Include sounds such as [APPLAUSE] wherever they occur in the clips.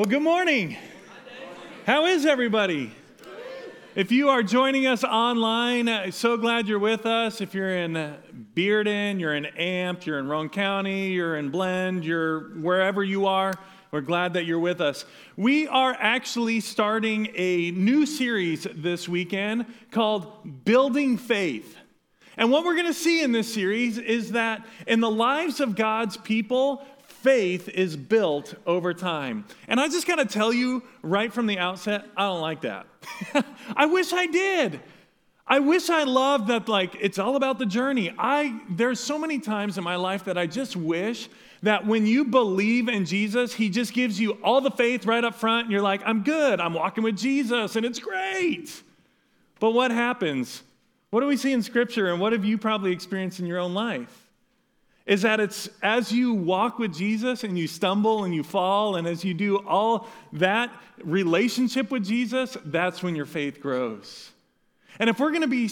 Well, good morning. How is everybody? If you are joining us online, uh, so glad you're with us. If you're in uh, Bearden, you're in Amp, you're in Roane County, you're in Blend, you're wherever you are, we're glad that you're with us. We are actually starting a new series this weekend called Building Faith. And what we're going to see in this series is that in the lives of God's people, faith is built over time. And I just got to tell you right from the outset, I don't like that. [LAUGHS] I wish I did. I wish I loved that like it's all about the journey. I there's so many times in my life that I just wish that when you believe in Jesus, he just gives you all the faith right up front and you're like, "I'm good. I'm walking with Jesus and it's great." But what happens? What do we see in scripture and what have you probably experienced in your own life? Is that it's as you walk with Jesus and you stumble and you fall, and as you do all that relationship with Jesus, that's when your faith grows. And if we're going to be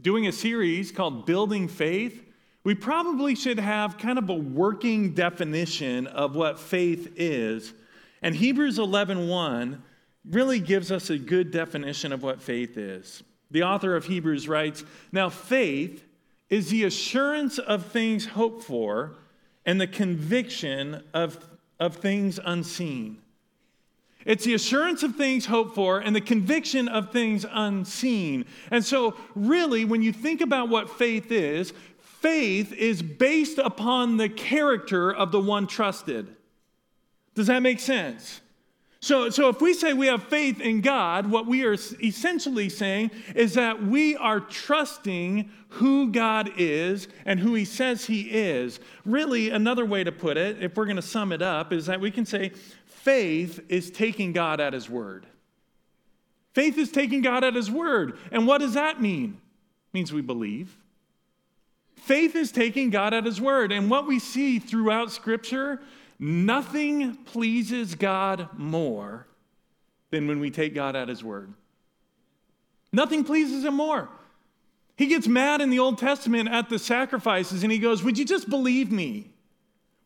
doing a series called Building Faith, we probably should have kind of a working definition of what faith is. And Hebrews 11:1 really gives us a good definition of what faith is. The author of Hebrews writes, "Now faith is the assurance of things hoped for and the conviction of, of things unseen. It's the assurance of things hoped for and the conviction of things unseen. And so, really, when you think about what faith is, faith is based upon the character of the one trusted. Does that make sense? So, so if we say we have faith in God, what we are essentially saying is that we are trusting who God is and who He says He is. Really, another way to put it, if we're going to sum it up, is that we can say faith is taking God at His word. Faith is taking God at His word. And what does that mean? It means we believe. Faith is taking God at His word. And what we see throughout Scripture Nothing pleases God more than when we take God at His word. Nothing pleases Him more. He gets mad in the Old Testament at the sacrifices and he goes, Would you just believe me?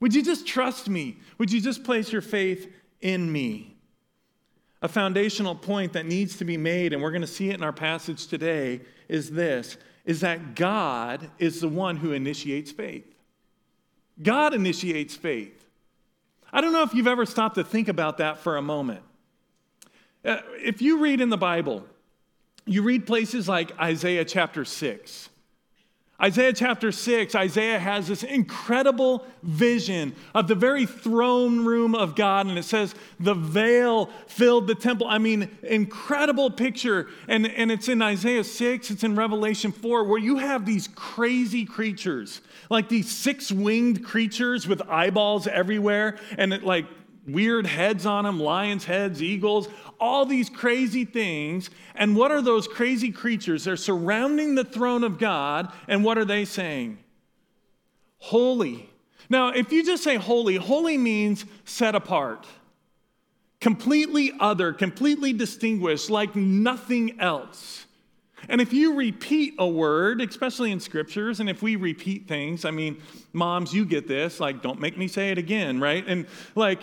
Would you just trust me? Would you just place your faith in me? A foundational point that needs to be made, and we're going to see it in our passage today, is this is that God is the one who initiates faith. God initiates faith. I don't know if you've ever stopped to think about that for a moment. Uh, if you read in the Bible, you read places like Isaiah chapter 6. Isaiah chapter 6, Isaiah has this incredible vision of the very throne room of God, and it says the veil filled the temple. I mean, incredible picture. And, and it's in Isaiah 6, it's in Revelation 4, where you have these crazy creatures, like these six winged creatures with eyeballs everywhere, and it like weird heads on them lions' heads, eagles, all these crazy things. And what are those crazy creatures? They're surrounding the throne of God, and what are they saying? Holy. Now, if you just say holy, holy means set apart, completely other, completely distinguished, like nothing else. And if you repeat a word, especially in scriptures, and if we repeat things, I mean, moms, you get this, like, don't make me say it again, right? And like,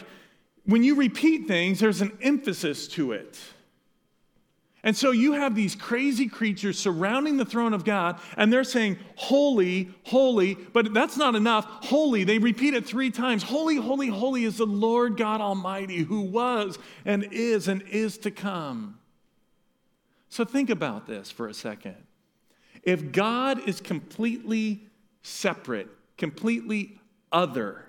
when you repeat things, there's an emphasis to it. And so you have these crazy creatures surrounding the throne of God, and they're saying, Holy, holy, but that's not enough. Holy, they repeat it three times. Holy, holy, holy is the Lord God Almighty who was and is and is to come. So think about this for a second. If God is completely separate, completely other,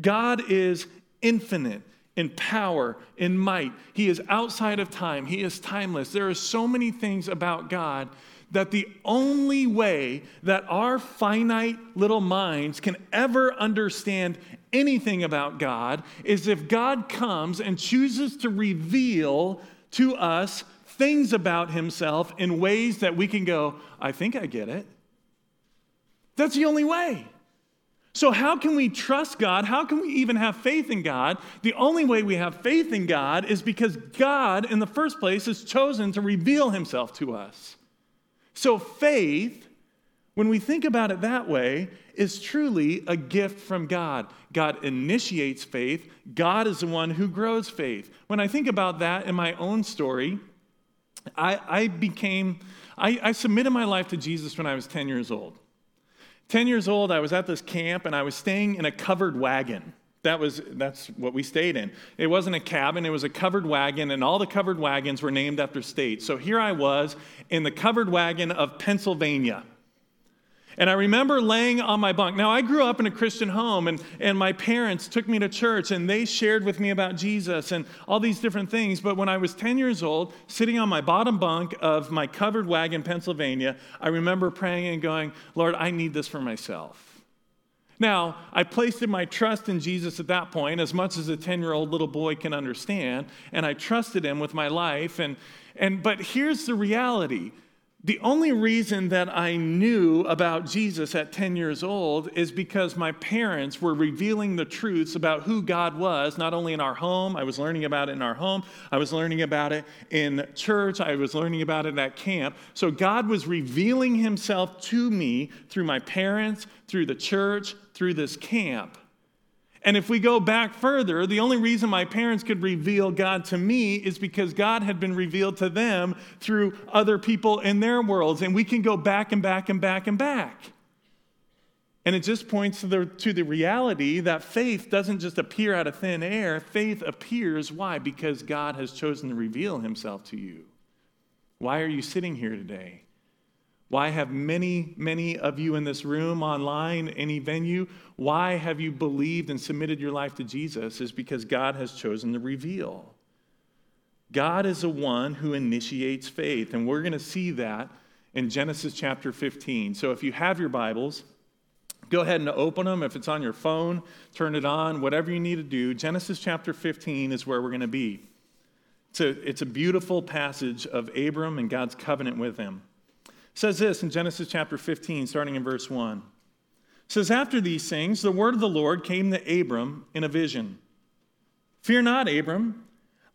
God is infinite in power, in might. He is outside of time. He is timeless. There are so many things about God that the only way that our finite little minds can ever understand anything about God is if God comes and chooses to reveal to us things about himself in ways that we can go, I think I get it. That's the only way. So, how can we trust God? How can we even have faith in God? The only way we have faith in God is because God, in the first place, has chosen to reveal himself to us. So, faith when we think about it that way, is truly a gift from God. God initiates faith, God is the one who grows faith. When I think about that in my own story, I, I became, I, I submitted my life to Jesus when I was 10 years old. 10 years old, I was at this camp and I was staying in a covered wagon. That was that's what we stayed in. It wasn't a cabin, it was a covered wagon, and all the covered wagons were named after states. So here I was in the covered wagon of Pennsylvania. And I remember laying on my bunk. Now, I grew up in a Christian home, and, and my parents took me to church, and they shared with me about Jesus and all these different things. But when I was 10 years old, sitting on my bottom bunk of my covered wagon, Pennsylvania, I remember praying and going, Lord, I need this for myself. Now, I placed my trust in Jesus at that point, as much as a 10 year old little boy can understand, and I trusted him with my life. And, and, but here's the reality the only reason that I knew about Jesus at 10 years old is because my parents were revealing the truths about who God was, not only in our home, I was learning about it in our home, I was learning about it in church, I was learning about it at camp. So God was revealing himself to me through my parents, through the church, through this camp. And if we go back further, the only reason my parents could reveal God to me is because God had been revealed to them through other people in their worlds. And we can go back and back and back and back. And it just points to the, to the reality that faith doesn't just appear out of thin air. Faith appears, why? Because God has chosen to reveal himself to you. Why are you sitting here today? Why have many, many of you in this room, online, any venue, why have you believed and submitted your life to Jesus? Is because God has chosen to reveal. God is the one who initiates faith, and we're going to see that in Genesis chapter 15. So if you have your Bibles, go ahead and open them. If it's on your phone, turn it on, whatever you need to do. Genesis chapter 15 is where we're going to be. It's a, it's a beautiful passage of Abram and God's covenant with him says this in Genesis chapter 15, starting in verse 1. It says, After these things, the word of the Lord came to Abram in a vision. Fear not, Abram,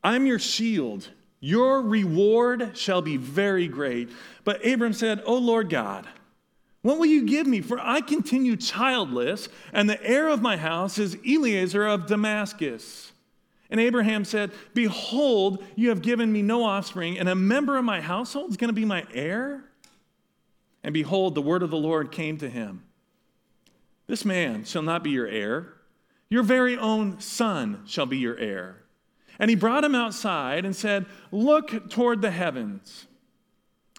I'm your shield. Your reward shall be very great. But Abram said, O Lord God, what will you give me? For I continue childless, and the heir of my house is Eliezer of Damascus. And Abraham said, Behold, you have given me no offspring, and a member of my household is going to be my heir? And behold, the word of the Lord came to him This man shall not be your heir, your very own son shall be your heir. And he brought him outside and said, Look toward the heavens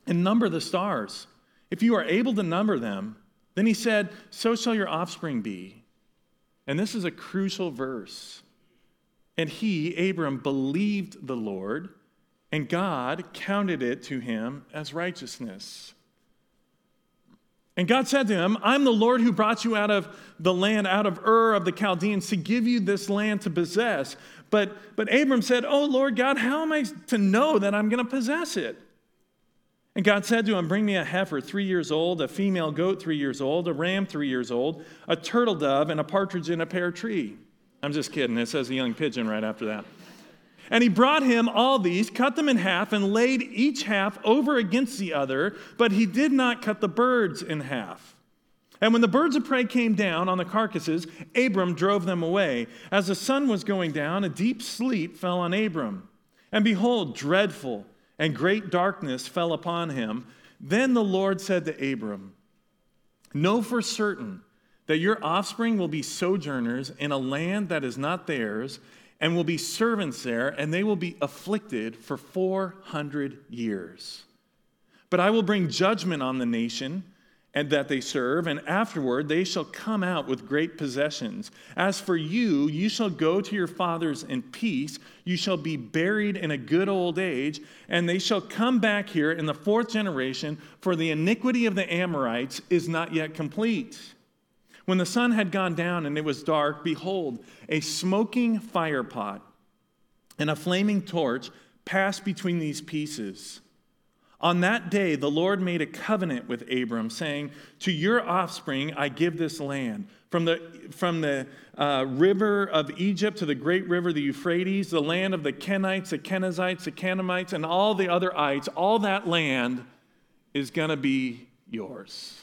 and number the stars. If you are able to number them, then he said, So shall your offspring be. And this is a crucial verse. And he, Abram, believed the Lord, and God counted it to him as righteousness. And God said to him, I'm the Lord who brought you out of the land, out of Ur of the Chaldeans, to give you this land to possess. But, but Abram said, Oh, Lord God, how am I to know that I'm going to possess it? And God said to him, Bring me a heifer three years old, a female goat three years old, a ram three years old, a turtle dove, and a partridge in a pear tree. I'm just kidding. It says a young pigeon right after that. And he brought him all these, cut them in half, and laid each half over against the other, but he did not cut the birds in half. And when the birds of prey came down on the carcasses, Abram drove them away. As the sun was going down, a deep sleep fell on Abram. And behold, dreadful and great darkness fell upon him. Then the Lord said to Abram, Know for certain that your offspring will be sojourners in a land that is not theirs and will be servants there, and they will be afflicted for 400 years. But I will bring judgment on the nation and that they serve, and afterward they shall come out with great possessions. As for you, you shall go to your fathers in peace. You shall be buried in a good old age, and they shall come back here in the fourth generation, for the iniquity of the Amorites is not yet complete. When the sun had gone down and it was dark, behold, a smoking firepot and a flaming torch passed between these pieces. On that day, the Lord made a covenant with Abram, saying, To your offspring I give this land. From the, from the uh, river of Egypt to the great river, the Euphrates, the land of the Kenites, the Kenizzites, the Canaanites, and all the other ites, all that land is going to be yours.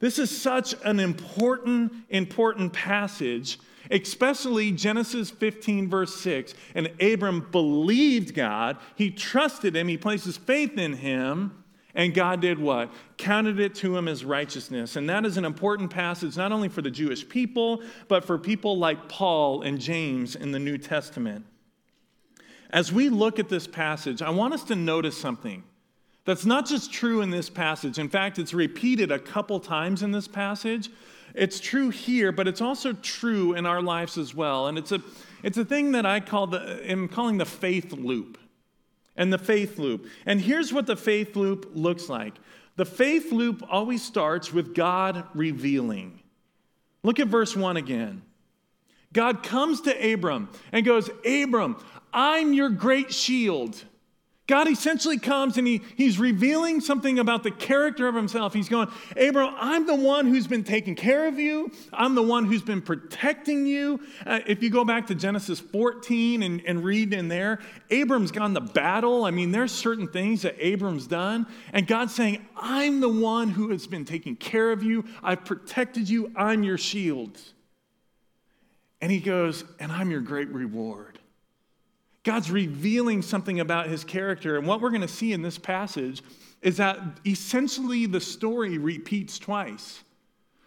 This is such an important, important passage, especially Genesis 15, verse 6. And Abram believed God, he trusted him, he placed his faith in him. And God did what? Counted it to him as righteousness. And that is an important passage, not only for the Jewish people, but for people like Paul and James in the New Testament. As we look at this passage, I want us to notice something. That's not just true in this passage. In fact, it's repeated a couple times in this passage. It's true here, but it's also true in our lives as well. And it's a, it's a thing that I call the, am calling the faith loop. And the faith loop. And here's what the faith loop looks like the faith loop always starts with God revealing. Look at verse 1 again. God comes to Abram and goes, Abram, I'm your great shield. God essentially comes and he, he's revealing something about the character of himself. He's going, Abram, I'm the one who's been taking care of you. I'm the one who's been protecting you. Uh, if you go back to Genesis 14 and, and read in there, Abram's gone to battle. I mean, there's certain things that Abram's done. And God's saying, I'm the one who has been taking care of you. I've protected you. I'm your shield. And he goes, and I'm your great reward. God's revealing something about his character. And what we're going to see in this passage is that essentially the story repeats twice.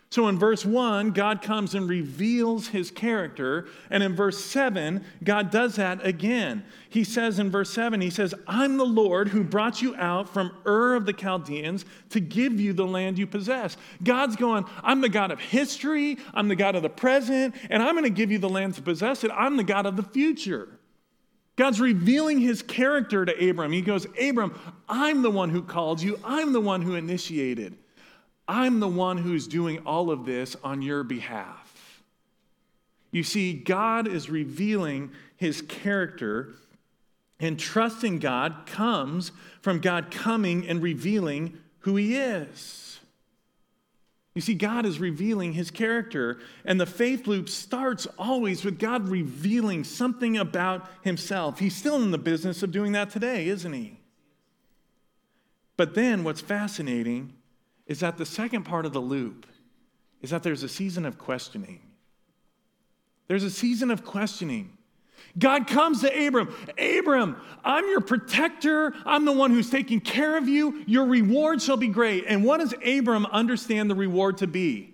So in verse 1, God comes and reveals his character. And in verse 7, God does that again. He says in verse 7, He says, I'm the Lord who brought you out from Ur of the Chaldeans to give you the land you possess. God's going, I'm the God of history, I'm the God of the present, and I'm going to give you the land to possess it. I'm the God of the future. God's revealing his character to Abram. He goes, Abram, I'm the one who called you, I'm the one who initiated. I'm the one who's doing all of this on your behalf. You see, God is revealing his character, and trusting God comes from God coming and revealing who he is. You see, God is revealing his character, and the faith loop starts always with God revealing something about himself. He's still in the business of doing that today, isn't he? But then what's fascinating is that the second part of the loop is that there's a season of questioning. There's a season of questioning. God comes to Abram. Abram, I'm your protector. I'm the one who's taking care of you. Your reward shall be great. And what does Abram understand the reward to be?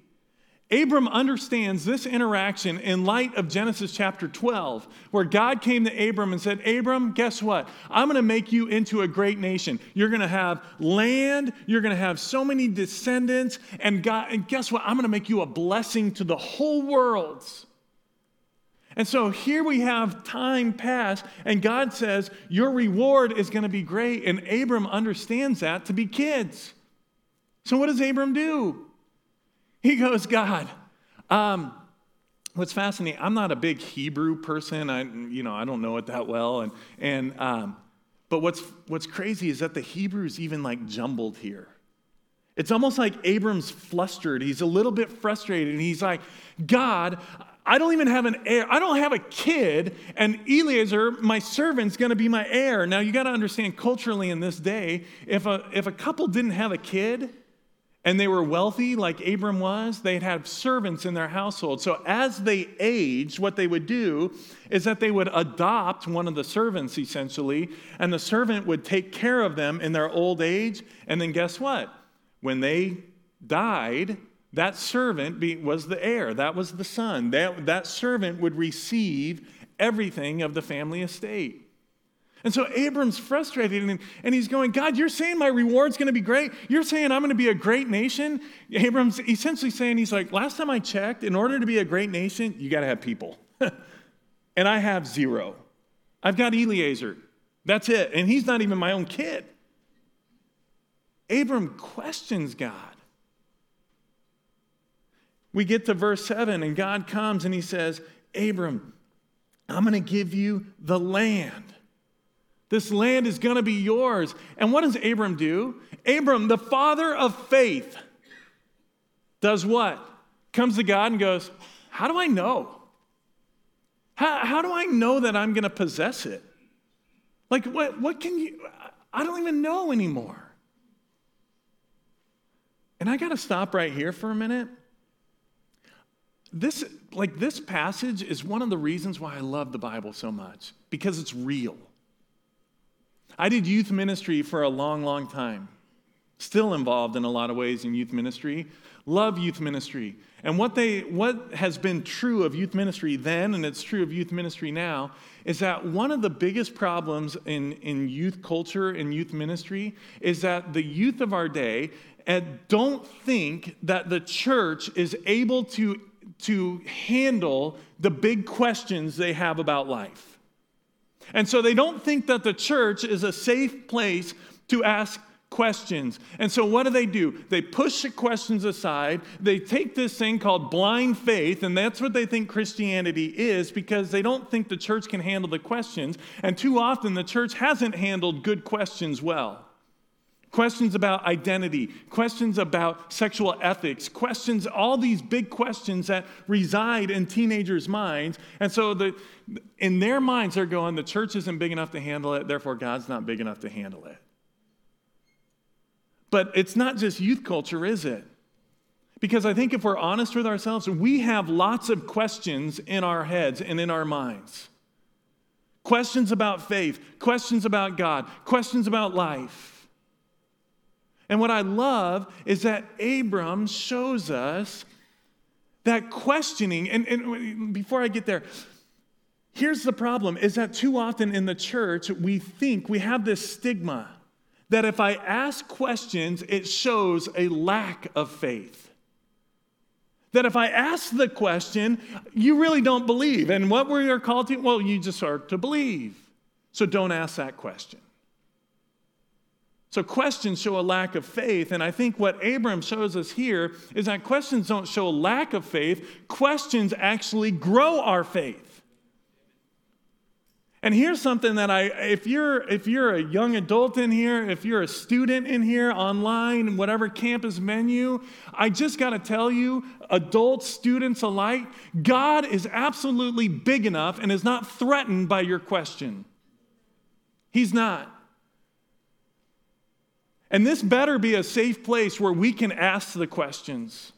Abram understands this interaction in light of Genesis chapter 12, where God came to Abram and said, Abram, guess what? I'm going to make you into a great nation. You're going to have land, you're going to have so many descendants, and, God, and guess what? I'm going to make you a blessing to the whole world. And so here we have time pass, and God says, Your reward is going to be great. And Abram understands that to be kids. So what does Abram do? He goes, God, um, what's fascinating, I'm not a big Hebrew person. I, you know, I don't know it that well. And, and, um, but what's, what's crazy is that the Hebrew is even like jumbled here. It's almost like Abram's flustered. He's a little bit frustrated. And he's like, God, I don't even have an heir. I don't have a kid, and Eliezer, my servant's going to be my heir. Now, you got to understand culturally in this day, if a, if a couple didn't have a kid and they were wealthy, like Abram was, they'd have servants in their household. So, as they aged, what they would do is that they would adopt one of the servants, essentially, and the servant would take care of them in their old age. And then, guess what? When they died, that servant be, was the heir, that was the son. That, that servant would receive everything of the family estate. And so Abram's frustrated and, and he's going, God, you're saying my reward's going to be great. You're saying I'm going to be a great nation. Abram's essentially saying, he's like, last time I checked, in order to be a great nation, you got to have people. [LAUGHS] and I have zero. I've got Eliezer. That's it. And he's not even my own kid. Abram questions God we get to verse 7, and God comes and he says, Abram, I'm going to give you the land. This land is going to be yours. And what does Abram do? Abram, the father of faith, does what? Comes to God and goes, How do I know? How, how do I know that I'm going to possess it? Like, what, what can you? I don't even know anymore. And I got to stop right here for a minute. This, like this passage is one of the reasons why I love the Bible so much, because it's real. I did youth ministry for a long, long time. Still involved in a lot of ways in youth ministry. Love youth ministry. And what, they, what has been true of youth ministry then, and it's true of youth ministry now, is that one of the biggest problems in, in youth culture and youth ministry is that the youth of our day eh, don't think that the church is able to, to handle the big questions they have about life. And so they don't think that the church is a safe place to ask questions. And so what do they do? They push the questions aside. They take this thing called blind faith, and that's what they think Christianity is because they don't think the church can handle the questions. And too often the church hasn't handled good questions well. Questions about identity, questions about sexual ethics, questions, all these big questions that reside in teenagers' minds. And so the, in their minds, they're going, the church isn't big enough to handle it, therefore God's not big enough to handle it. But it's not just youth culture, is it? Because I think if we're honest with ourselves, we have lots of questions in our heads and in our minds. Questions about faith, questions about God, questions about life. And what I love is that Abram shows us that questioning. And, and before I get there, here's the problem is that too often in the church, we think we have this stigma that if I ask questions, it shows a lack of faith. That if I ask the question, you really don't believe. And what we are called to? Well, you just are to believe. So don't ask that question. So questions show a lack of faith. And I think what Abram shows us here is that questions don't show a lack of faith, questions actually grow our faith. And here's something that I, if you're, if you're a young adult in here, if you're a student in here, online, whatever campus menu, I just got to tell you, adults, students alike, God is absolutely big enough and is not threatened by your question. He's not. And this better be a safe place where we can ask the questions.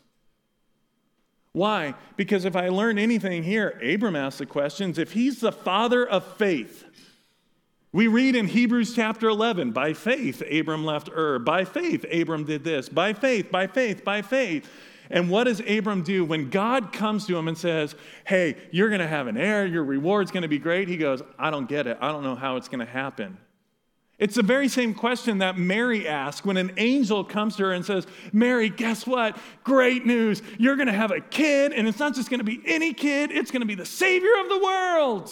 Why? Because if I learn anything here, Abram asked the questions. If he's the father of faith, we read in Hebrews chapter 11, by faith, Abram left Ur. By faith, Abram did this. By faith, by faith, by faith. And what does Abram do when God comes to him and says, Hey, you're going to have an heir, your reward's going to be great? He goes, I don't get it. I don't know how it's going to happen. It's the very same question that Mary asked when an angel comes to her and says, Mary, guess what? Great news. You're going to have a kid, and it's not just going to be any kid, it's going to be the Savior of the world.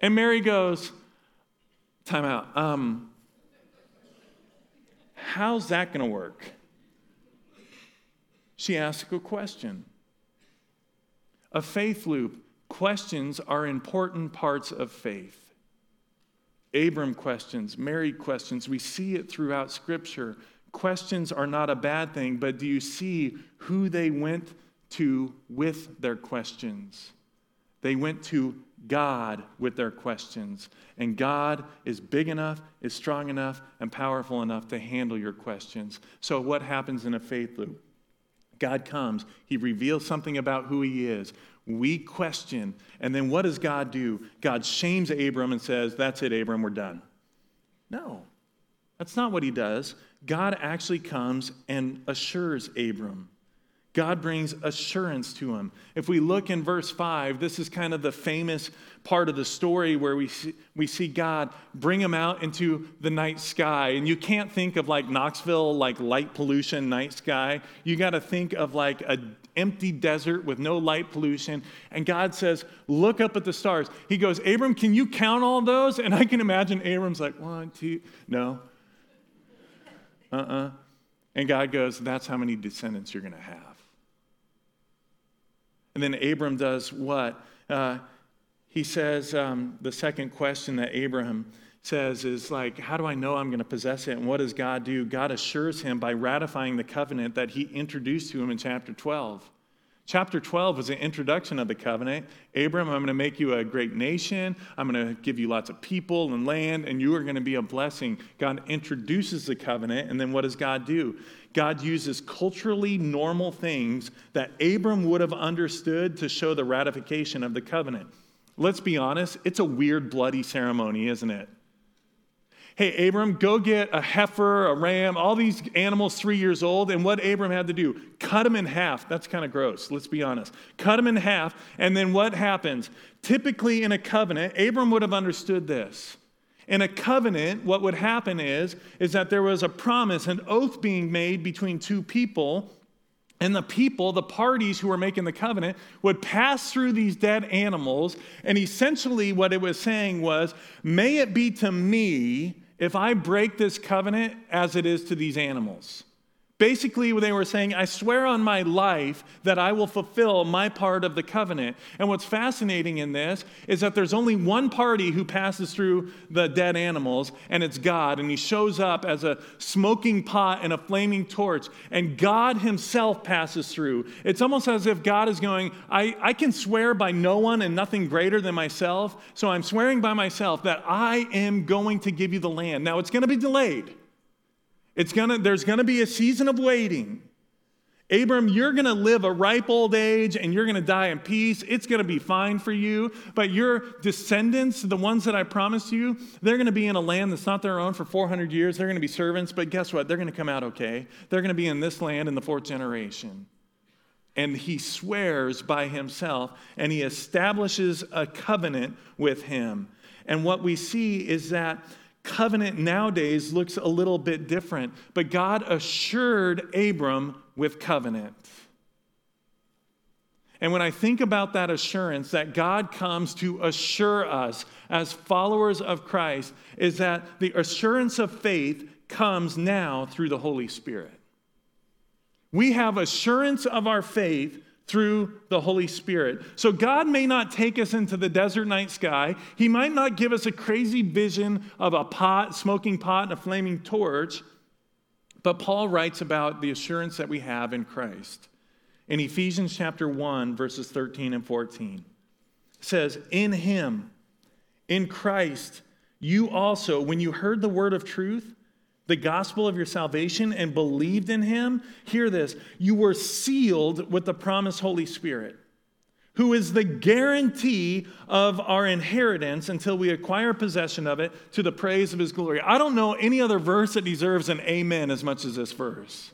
And Mary goes, Time out. Um, how's that going to work? She asks a question. A faith loop. Questions are important parts of faith. Abram questions, Mary questions. We see it throughout Scripture. Questions are not a bad thing, but do you see who they went to with their questions? They went to God with their questions. And God is big enough, is strong enough, and powerful enough to handle your questions. So, what happens in a faith loop? God comes, He reveals something about who He is. We question. And then what does God do? God shames Abram and says, That's it, Abram, we're done. No, that's not what he does. God actually comes and assures Abram. God brings assurance to him. If we look in verse 5, this is kind of the famous part of the story where we see, we see God bring him out into the night sky. And you can't think of like Knoxville, like light pollution night sky. You got to think of like a empty desert with no light pollution. And God says, Look up at the stars. He goes, Abram, can you count all those? And I can imagine Abram's like, One, two, no. Uh uh-uh. uh And God goes, That's how many descendants you're going to have. And then Abram does what? Uh, he says, um, the second question that Abraham says is like, how do I know I'm going to possess it? And what does God do? God assures him by ratifying the covenant that he introduced to him in chapter 12. Chapter 12 was an introduction of the covenant. Abram, I'm going to make you a great nation. I'm going to give you lots of people and land, and you are going to be a blessing. God introduces the covenant, and then what does God do? God uses culturally normal things that Abram would have understood to show the ratification of the covenant. Let's be honest, it's a weird, bloody ceremony, isn't it? Hey, Abram, go get a heifer, a ram, all these animals three years old. And what Abram had to do? Cut them in half. That's kind of gross, let's be honest. Cut them in half. And then what happens? Typically in a covenant, Abram would have understood this. In a covenant, what would happen is, is that there was a promise, an oath being made between two people. And the people, the parties who were making the covenant, would pass through these dead animals. And essentially, what it was saying was, May it be to me if I break this covenant as it is to these animals. Basically, they were saying, I swear on my life that I will fulfill my part of the covenant. And what's fascinating in this is that there's only one party who passes through the dead animals, and it's God. And he shows up as a smoking pot and a flaming torch, and God himself passes through. It's almost as if God is going, I, I can swear by no one and nothing greater than myself, so I'm swearing by myself that I am going to give you the land. Now, it's going to be delayed. It's gonna, there's going to be a season of waiting. Abram, you're going to live a ripe old age and you're going to die in peace. It's going to be fine for you. But your descendants, the ones that I promised you, they're going to be in a land that's not their own for 400 years. They're going to be servants, but guess what? They're going to come out okay. They're going to be in this land in the fourth generation. And he swears by himself and he establishes a covenant with him. And what we see is that Covenant nowadays looks a little bit different, but God assured Abram with covenant. And when I think about that assurance that God comes to assure us as followers of Christ, is that the assurance of faith comes now through the Holy Spirit. We have assurance of our faith through the Holy Spirit. So God may not take us into the desert night sky. He might not give us a crazy vision of a pot, smoking pot, and a flaming torch. But Paul writes about the assurance that we have in Christ. In Ephesians chapter 1, verses 13 and 14, it says, In him, in Christ, you also, when you heard the word of truth, the gospel of your salvation and believed in him, hear this you were sealed with the promised Holy Spirit, who is the guarantee of our inheritance until we acquire possession of it to the praise of his glory. I don't know any other verse that deserves an amen as much as this verse.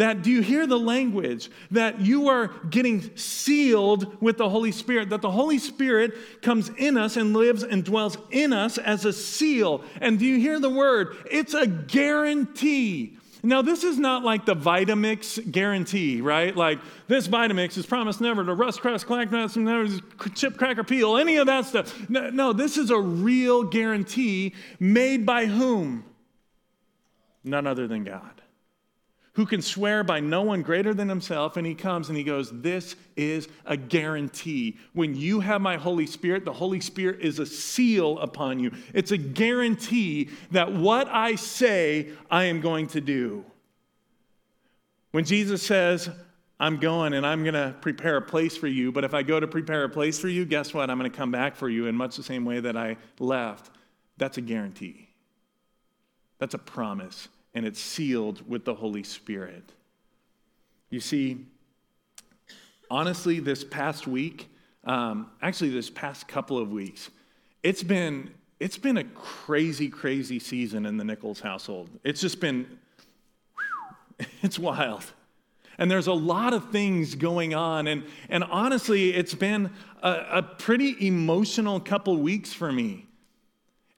That do you hear the language? That you are getting sealed with the Holy Spirit, that the Holy Spirit comes in us and lives and dwells in us as a seal. And do you hear the word? It's a guarantee. Now, this is not like the Vitamix guarantee, right? Like this Vitamix is promised never to rust, crust, clack, nuts, never chip, cracker, peel, any of that stuff. No, no, this is a real guarantee made by whom? None other than God who can swear by no one greater than himself. And he comes and he goes, This is a guarantee. When you have my Holy Spirit, the Holy Spirit is a seal upon you. It's a guarantee that what I say, I am going to do. When Jesus says, I'm going and I'm going to prepare a place for you, but if I go to prepare a place for you, guess what? I'm going to come back for you in much the same way that I left. That's a guarantee. That's a promise and it's sealed with the Holy Spirit. You see, honestly, this past week, um, actually, this past couple of weeks, it's been it's been a crazy, crazy season in the Nichols household. It's just been, [LAUGHS] it's wild. And there's a lot of things going on. And, and honestly, it's been a, a pretty emotional couple weeks for me.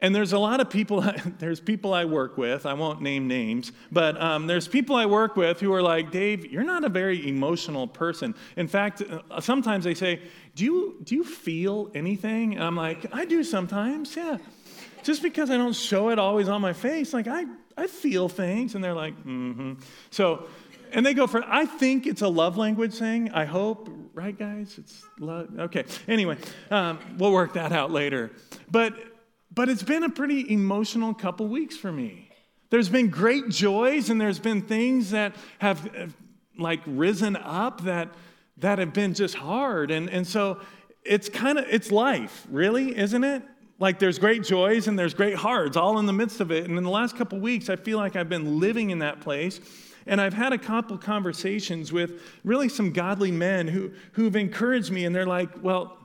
And there's a lot of people, [LAUGHS] there's people I work with, I won't name names, but um, there's people I work with who are like, Dave, you're not a very emotional person. In fact, uh, sometimes they say, do you, do you feel anything? And I'm like, I do sometimes, yeah. Just because I don't show it always on my face, like I, I feel things. And they're like, mm hmm. So, and they go for, I think it's a love language thing. I hope, right, guys? It's love. Okay. Anyway, um, we'll work that out later. But but it's been a pretty emotional couple weeks for me. There's been great joys and there's been things that have like risen up that that have been just hard. And, and so it's kind of it's life, really, isn't it? Like there's great joys and there's great hards all in the midst of it. And in the last couple weeks, I feel like I've been living in that place. And I've had a couple conversations with really some godly men who, who've encouraged me, and they're like, well,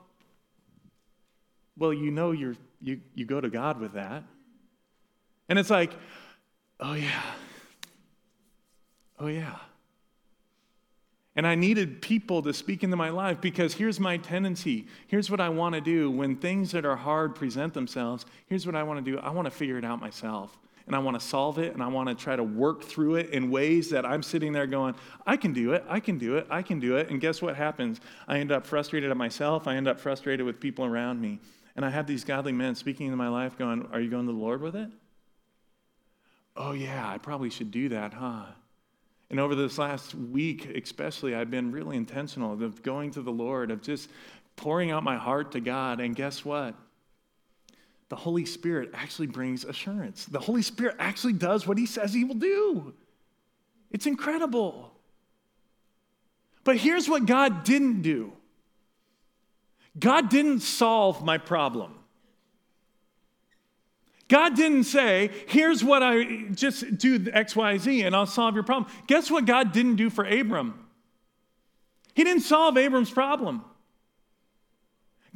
well, you know you're, you, you go to God with that. And it's like, oh yeah. Oh yeah. And I needed people to speak into my life because here's my tendency. Here's what I want to do when things that are hard present themselves. Here's what I want to do I want to figure it out myself. And I want to solve it and I want to try to work through it in ways that I'm sitting there going, I can do it, I can do it, I can do it. And guess what happens? I end up frustrated at myself, I end up frustrated with people around me. And I have these godly men speaking into my life going, Are you going to the Lord with it? Oh, yeah, I probably should do that, huh? And over this last week, especially, I've been really intentional of going to the Lord, of just pouring out my heart to God. And guess what? The Holy Spirit actually brings assurance. The Holy Spirit actually does what He says He will do. It's incredible. But here's what God didn't do God didn't solve my problem. God didn't say, here's what I just do X, Y, Z and I'll solve your problem. Guess what God didn't do for Abram? He didn't solve Abram's problem.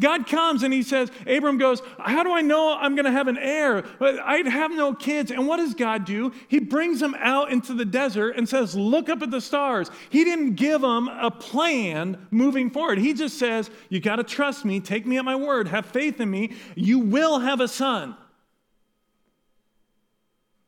God comes and he says, Abram goes, How do I know I'm going to have an heir? I have no kids. And what does God do? He brings him out into the desert and says, Look up at the stars. He didn't give him a plan moving forward. He just says, You got to trust me, take me at my word, have faith in me. You will have a son.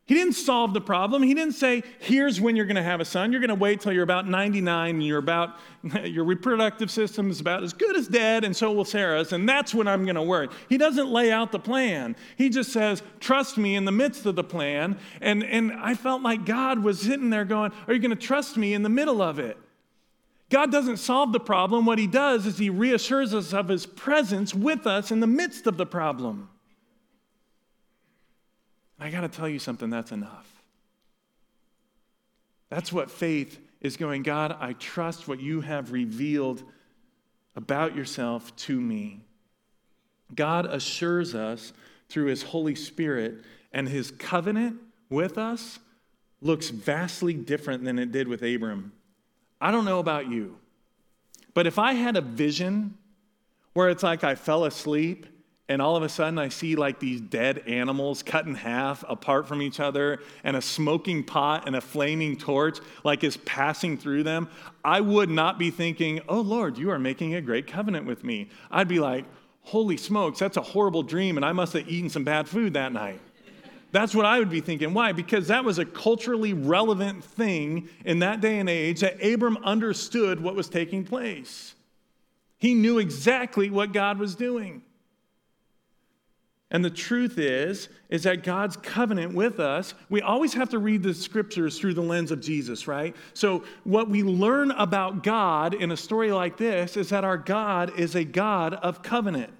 He didn't solve the problem. He didn't say, here's when you're going to have a son. You're going to wait till you're about 99 and you're about, [LAUGHS] your reproductive system is about as good as dead, and so will Sarah's, and that's when I'm going to work. He doesn't lay out the plan. He just says, trust me in the midst of the plan. And, and I felt like God was sitting there going, are you going to trust me in the middle of it? God doesn't solve the problem. What he does is he reassures us of his presence with us in the midst of the problem. I got to tell you something, that's enough. That's what faith is going, God, I trust what you have revealed about yourself to me. God assures us through his Holy Spirit, and his covenant with us looks vastly different than it did with Abram. I don't know about you, but if I had a vision where it's like I fell asleep and all of a sudden I see like these dead animals cut in half apart from each other, and a smoking pot and a flaming torch like is passing through them, I would not be thinking, Oh Lord, you are making a great covenant with me. I'd be like, Holy smokes, that's a horrible dream, and I must have eaten some bad food that night. That's what I would be thinking. Why? Because that was a culturally relevant thing in that day and age that Abram understood what was taking place. He knew exactly what God was doing. And the truth is, is that God's covenant with us, we always have to read the scriptures through the lens of Jesus, right? So, what we learn about God in a story like this is that our God is a God of covenant.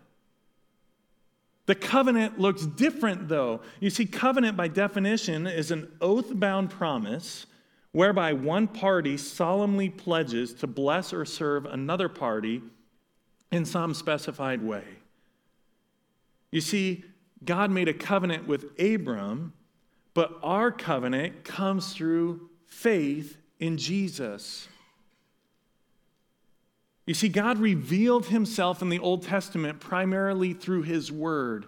The covenant looks different, though. You see, covenant by definition is an oath bound promise whereby one party solemnly pledges to bless or serve another party in some specified way. You see, God made a covenant with Abram, but our covenant comes through faith in Jesus. You see, God revealed himself in the Old Testament primarily through his word,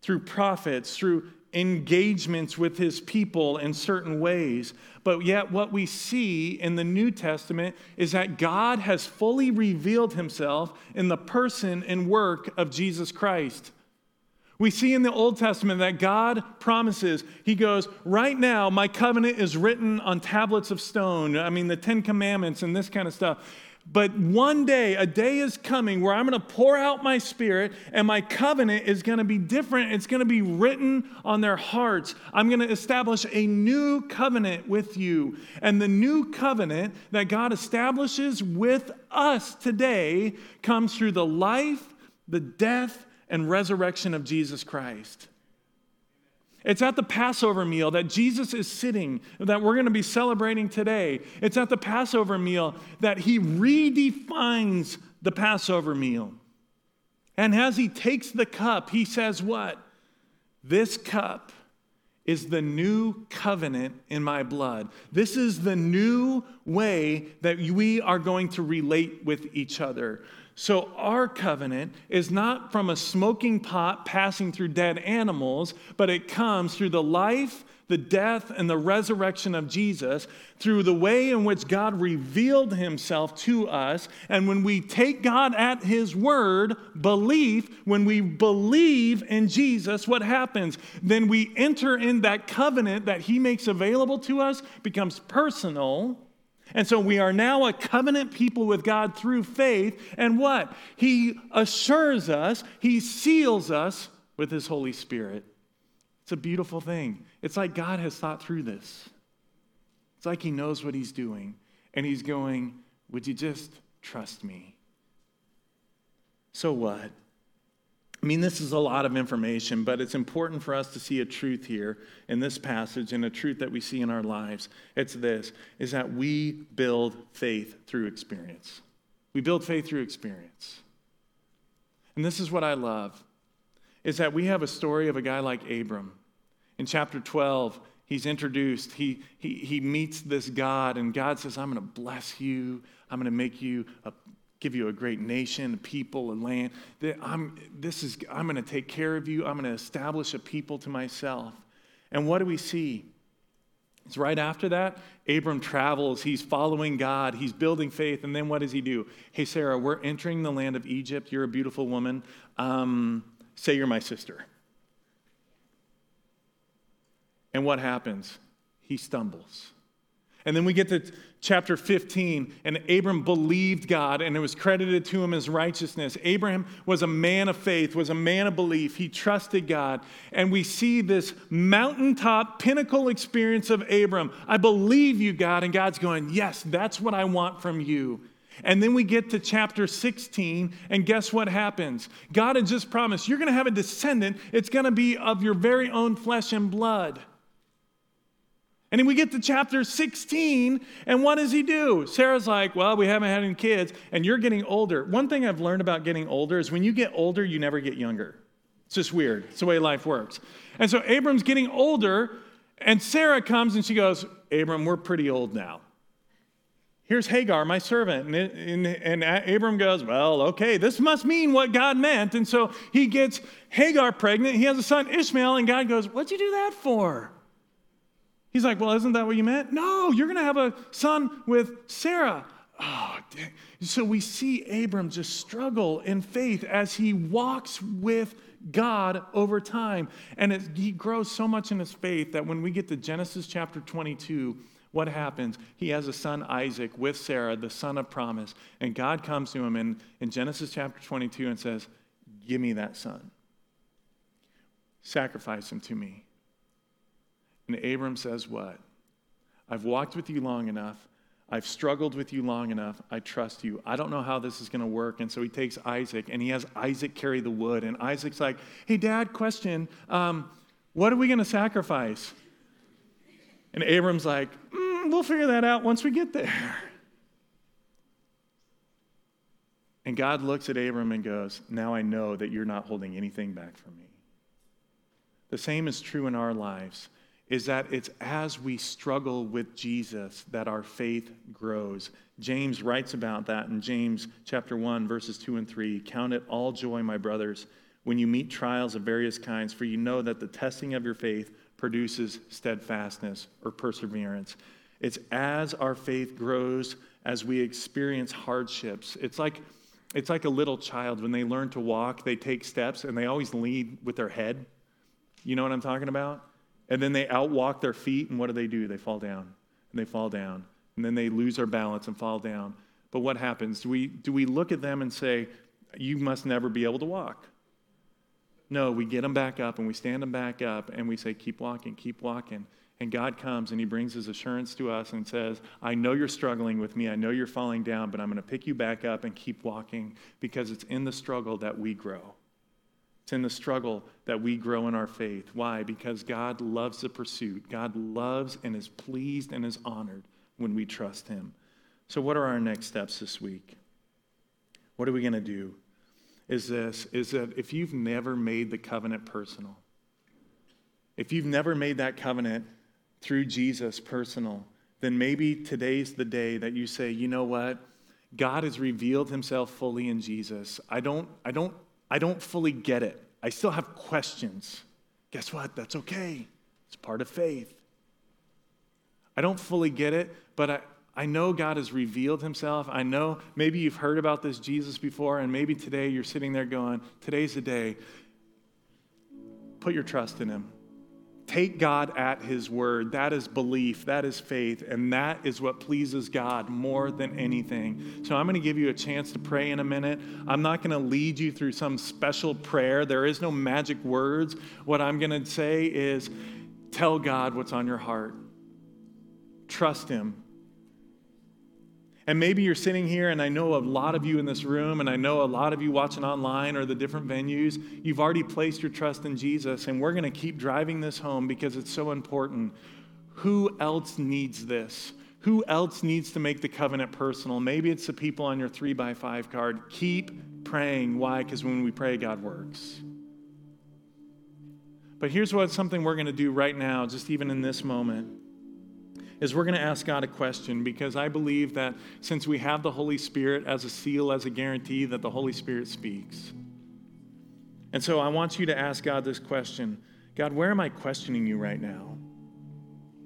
through prophets, through engagements with his people in certain ways. But yet, what we see in the New Testament is that God has fully revealed himself in the person and work of Jesus Christ. We see in the Old Testament that God promises, He goes, Right now, my covenant is written on tablets of stone. I mean, the Ten Commandments and this kind of stuff. But one day, a day is coming where I'm going to pour out my spirit and my covenant is going to be different. It's going to be written on their hearts. I'm going to establish a new covenant with you. And the new covenant that God establishes with us today comes through the life, the death, and resurrection of Jesus Christ. It's at the Passover meal that Jesus is sitting, that we're going to be celebrating today. It's at the Passover meal that he redefines the Passover meal. And as he takes the cup, he says, What? This cup is the new covenant in my blood. This is the new way that we are going to relate with each other. So, our covenant is not from a smoking pot passing through dead animals, but it comes through the life, the death, and the resurrection of Jesus, through the way in which God revealed himself to us. And when we take God at his word, belief, when we believe in Jesus, what happens? Then we enter in that covenant that he makes available to us, becomes personal and so we are now a covenant people with God through faith. And what? He assures us, He seals us with His Holy Spirit. It's a beautiful thing. It's like God has thought through this. It's like He knows what He's doing. And He's going, Would you just trust me? So what? I mean, this is a lot of information, but it's important for us to see a truth here in this passage and a truth that we see in our lives. It's this is that we build faith through experience. We build faith through experience. And this is what I love is that we have a story of a guy like Abram. In chapter 12, he's introduced, he, he, he meets this God, and God says, I'm going to bless you. I'm going to make you a give you a great nation, people, and land. I'm, this is, I'm going to take care of you. I'm going to establish a people to myself. And what do we see? It's right after that, Abram travels. He's following God. He's building faith. And then what does he do? Hey, Sarah, we're entering the land of Egypt. You're a beautiful woman. Um, say you're my sister. And what happens? He stumbles. And then we get to chapter 15, and Abram believed God, and it was credited to him as righteousness. Abraham was a man of faith, was a man of belief. He trusted God. And we see this mountaintop pinnacle experience of Abram. I believe you, God. And God's going, Yes, that's what I want from you. And then we get to chapter 16, and guess what happens? God had just promised, You're going to have a descendant. It's going to be of your very own flesh and blood. And then we get to chapter 16, and what does he do? Sarah's like, Well, we haven't had any kids, and you're getting older. One thing I've learned about getting older is when you get older, you never get younger. It's just weird. It's the way life works. And so Abram's getting older, and Sarah comes and she goes, Abram, we're pretty old now. Here's Hagar, my servant. And, and, and Abram goes, Well, okay, this must mean what God meant. And so he gets Hagar pregnant. He has a son, Ishmael, and God goes, What'd you do that for? He's like, Well, isn't that what you meant? No, you're going to have a son with Sarah. Oh, dang. So we see Abram just struggle in faith as he walks with God over time. And it, he grows so much in his faith that when we get to Genesis chapter 22, what happens? He has a son, Isaac, with Sarah, the son of promise. And God comes to him in, in Genesis chapter 22 and says, Give me that son. Sacrifice him to me. And Abram says, What? I've walked with you long enough. I've struggled with you long enough. I trust you. I don't know how this is going to work. And so he takes Isaac and he has Isaac carry the wood. And Isaac's like, Hey, dad, question. Um, what are we going to sacrifice? And Abram's like, mm, We'll figure that out once we get there. And God looks at Abram and goes, Now I know that you're not holding anything back from me. The same is true in our lives is that it's as we struggle with Jesus that our faith grows. James writes about that in James chapter 1 verses 2 and 3. Count it all joy, my brothers, when you meet trials of various kinds, for you know that the testing of your faith produces steadfastness or perseverance. It's as our faith grows as we experience hardships. It's like it's like a little child when they learn to walk, they take steps and they always lead with their head. You know what I'm talking about? And then they outwalk their feet, and what do they do? They fall down, and they fall down. And then they lose their balance and fall down. But what happens? Do we, do we look at them and say, You must never be able to walk? No, we get them back up and we stand them back up and we say, Keep walking, keep walking. And God comes and He brings His assurance to us and says, I know you're struggling with me. I know you're falling down, but I'm going to pick you back up and keep walking because it's in the struggle that we grow. It's in the struggle that we grow in our faith. Why? Because God loves the pursuit. God loves and is pleased and is honored when we trust Him. So, what are our next steps this week? What are we going to do? Is this is that if you've never made the covenant personal, if you've never made that covenant through Jesus personal, then maybe today's the day that you say, you know what? God has revealed himself fully in Jesus. I don't, I don't I don't fully get it. I still have questions. Guess what? That's okay. It's part of faith. I don't fully get it, but I, I know God has revealed himself. I know maybe you've heard about this Jesus before, and maybe today you're sitting there going, Today's the day. Put your trust in him. Take God at His word. That is belief, that is faith, and that is what pleases God more than anything. So I'm going to give you a chance to pray in a minute. I'm not going to lead you through some special prayer, there is no magic words. What I'm going to say is tell God what's on your heart, trust Him. And maybe you're sitting here, and I know a lot of you in this room, and I know a lot of you watching online or the different venues, you've already placed your trust in Jesus, and we're going to keep driving this home because it's so important. Who else needs this? Who else needs to make the covenant personal? Maybe it's the people on your three by five card. Keep praying. Why? Because when we pray, God works. But here's what something we're going to do right now, just even in this moment is we're going to ask God a question because I believe that since we have the Holy Spirit as a seal, as a guarantee, that the Holy Spirit speaks. And so I want you to ask God this question God, where am I questioning you right now?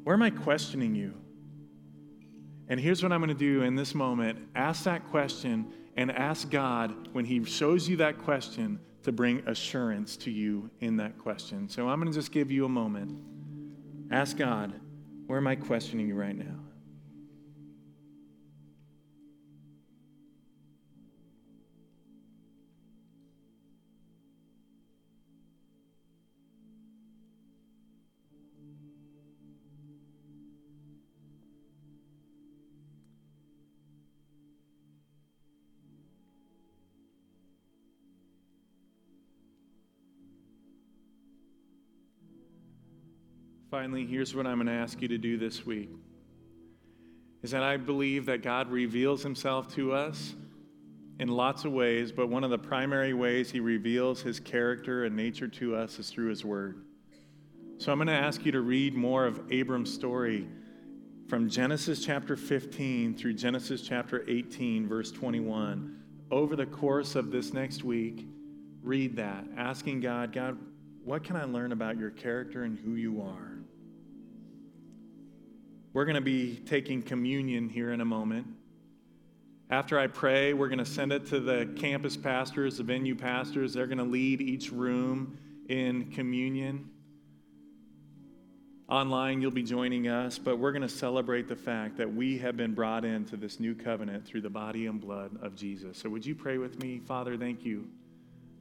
Where am I questioning you? And here's what I'm going to do in this moment ask that question and ask God, when He shows you that question, to bring assurance to you in that question. So I'm going to just give you a moment. Ask God, where am I questioning you right now? Finally, here's what I'm going to ask you to do this week is that I believe that God reveals himself to us in lots of ways, but one of the primary ways he reveals his character and nature to us is through his word. So I'm going to ask you to read more of Abram's story from Genesis chapter 15 through Genesis chapter 18, verse 21. Over the course of this next week, read that, asking God, God, what can I learn about your character and who you are? We're going to be taking communion here in a moment. After I pray, we're going to send it to the campus pastors, the venue pastors. They're going to lead each room in communion. Online, you'll be joining us, but we're going to celebrate the fact that we have been brought into this new covenant through the body and blood of Jesus. So, would you pray with me? Father, thank you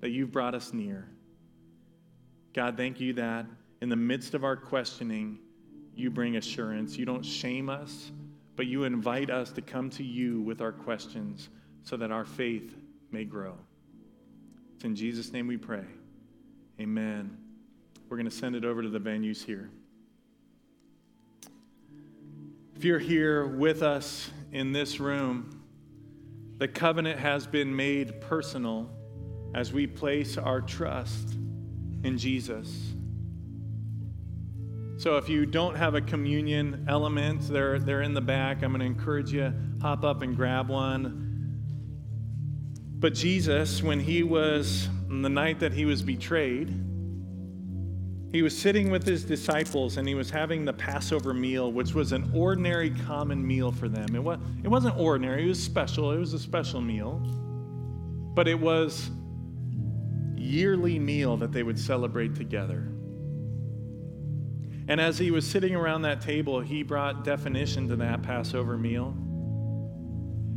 that you've brought us near. God, thank you that in the midst of our questioning, you bring assurance. You don't shame us, but you invite us to come to you with our questions so that our faith may grow. It's in Jesus' name we pray. Amen. We're going to send it over to the venues here. If you're here with us in this room, the covenant has been made personal as we place our trust in Jesus. So if you don't have a communion element, they're, they're in the back. I'm going to encourage you, hop up and grab one. But Jesus, when he was, on the night that he was betrayed, he was sitting with his disciples and he was having the Passover meal, which was an ordinary, common meal for them. It, was, it wasn't ordinary, it was special. It was a special meal. But it was yearly meal that they would celebrate together. And as he was sitting around that table, he brought definition to that Passover meal.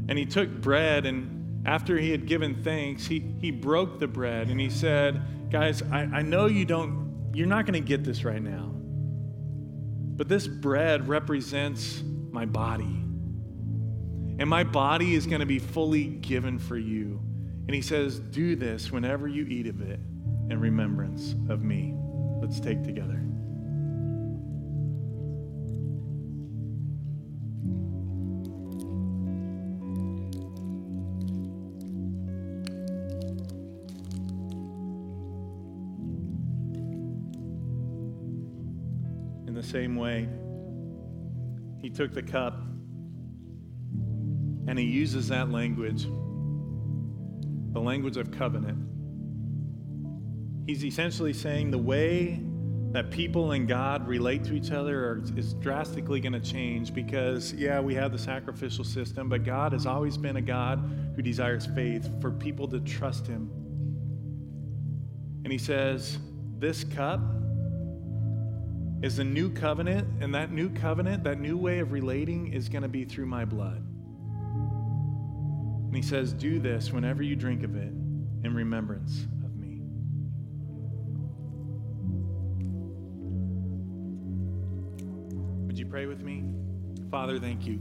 And he took bread, and after he had given thanks, he, he broke the bread and he said, Guys, I, I know you don't, you're not going to get this right now. But this bread represents my body. And my body is going to be fully given for you. And he says, Do this whenever you eat of it in remembrance of me. Let's take together. Same way, he took the cup and he uses that language, the language of covenant. He's essentially saying the way that people and God relate to each other is drastically going to change because, yeah, we have the sacrificial system, but God has always been a God who desires faith for people to trust Him. And He says, This cup is a new covenant, and that new covenant, that new way of relating, is going to be through my blood. And He says, Do this whenever you drink of it in remembrance of me. Would you pray with me? Father, thank you.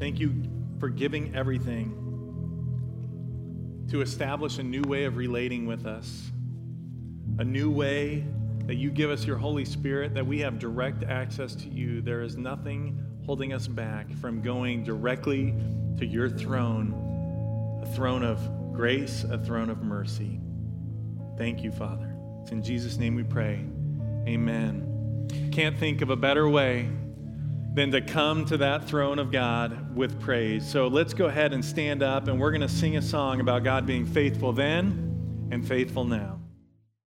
Thank you for giving everything to establish a new way of relating with us, a new way that you give us your Holy Spirit, that we have direct access to you. There is nothing holding us back from going directly to your throne, a throne of grace, a throne of mercy. Thank you, Father. It's in Jesus' name we pray. Amen. Can't think of a better way than to come to that throne of God with praise. So let's go ahead and stand up, and we're going to sing a song about God being faithful then and faithful now.